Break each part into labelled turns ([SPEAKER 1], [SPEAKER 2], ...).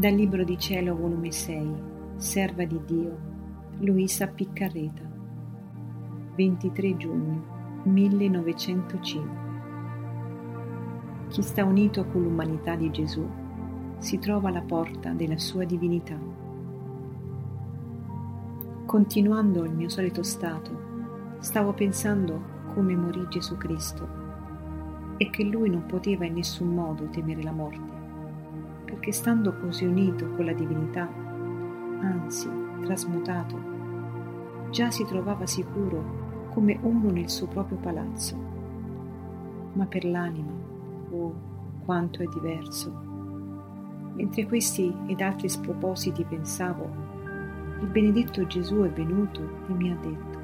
[SPEAKER 1] Dal Libro di Cielo, volume 6, Serva di Dio, Luisa Piccarreta, 23 giugno 1905. Chi sta unito con l'umanità di Gesù si trova alla porta della sua divinità. Continuando il mio solito stato, stavo pensando come morì Gesù Cristo e che lui non poteva in nessun modo temere la morte, perché stando così unito con la divinità, anzi trasmutato, già si trovava sicuro come uno nel suo proprio palazzo. Ma per l'anima, oh, quanto è diverso. Mentre questi ed altri spropositi pensavo, il benedetto Gesù è venuto e mi ha detto,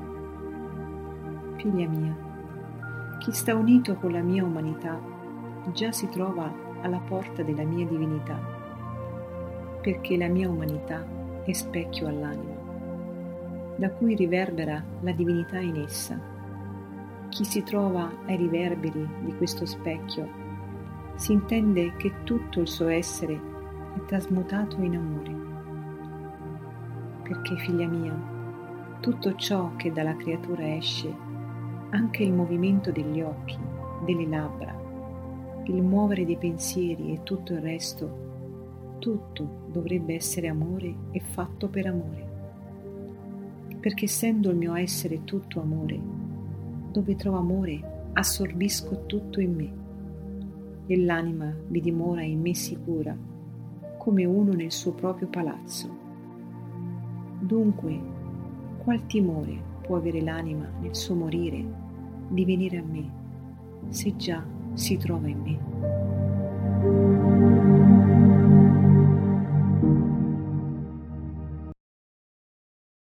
[SPEAKER 1] Figlia mia, chi sta unito con la mia umanità già si trova alla porta della mia divinità, perché la mia umanità è specchio all'anima, da cui riverbera la divinità in essa. Chi si trova ai riverberi di questo specchio si intende che tutto il suo essere è trasmutato in amore perché figlia mia, tutto ciò che dalla creatura esce, anche il movimento degli occhi, delle labbra, il muovere dei pensieri e tutto il resto, tutto dovrebbe essere amore e fatto per amore. Perché essendo il mio essere tutto amore, dove trovo amore assorbisco tutto in me e l'anima vi dimora in me sicura, come uno nel suo proprio palazzo Dunque, qual timore può avere l'anima nel suo morire di venire a me, se già si trova in me?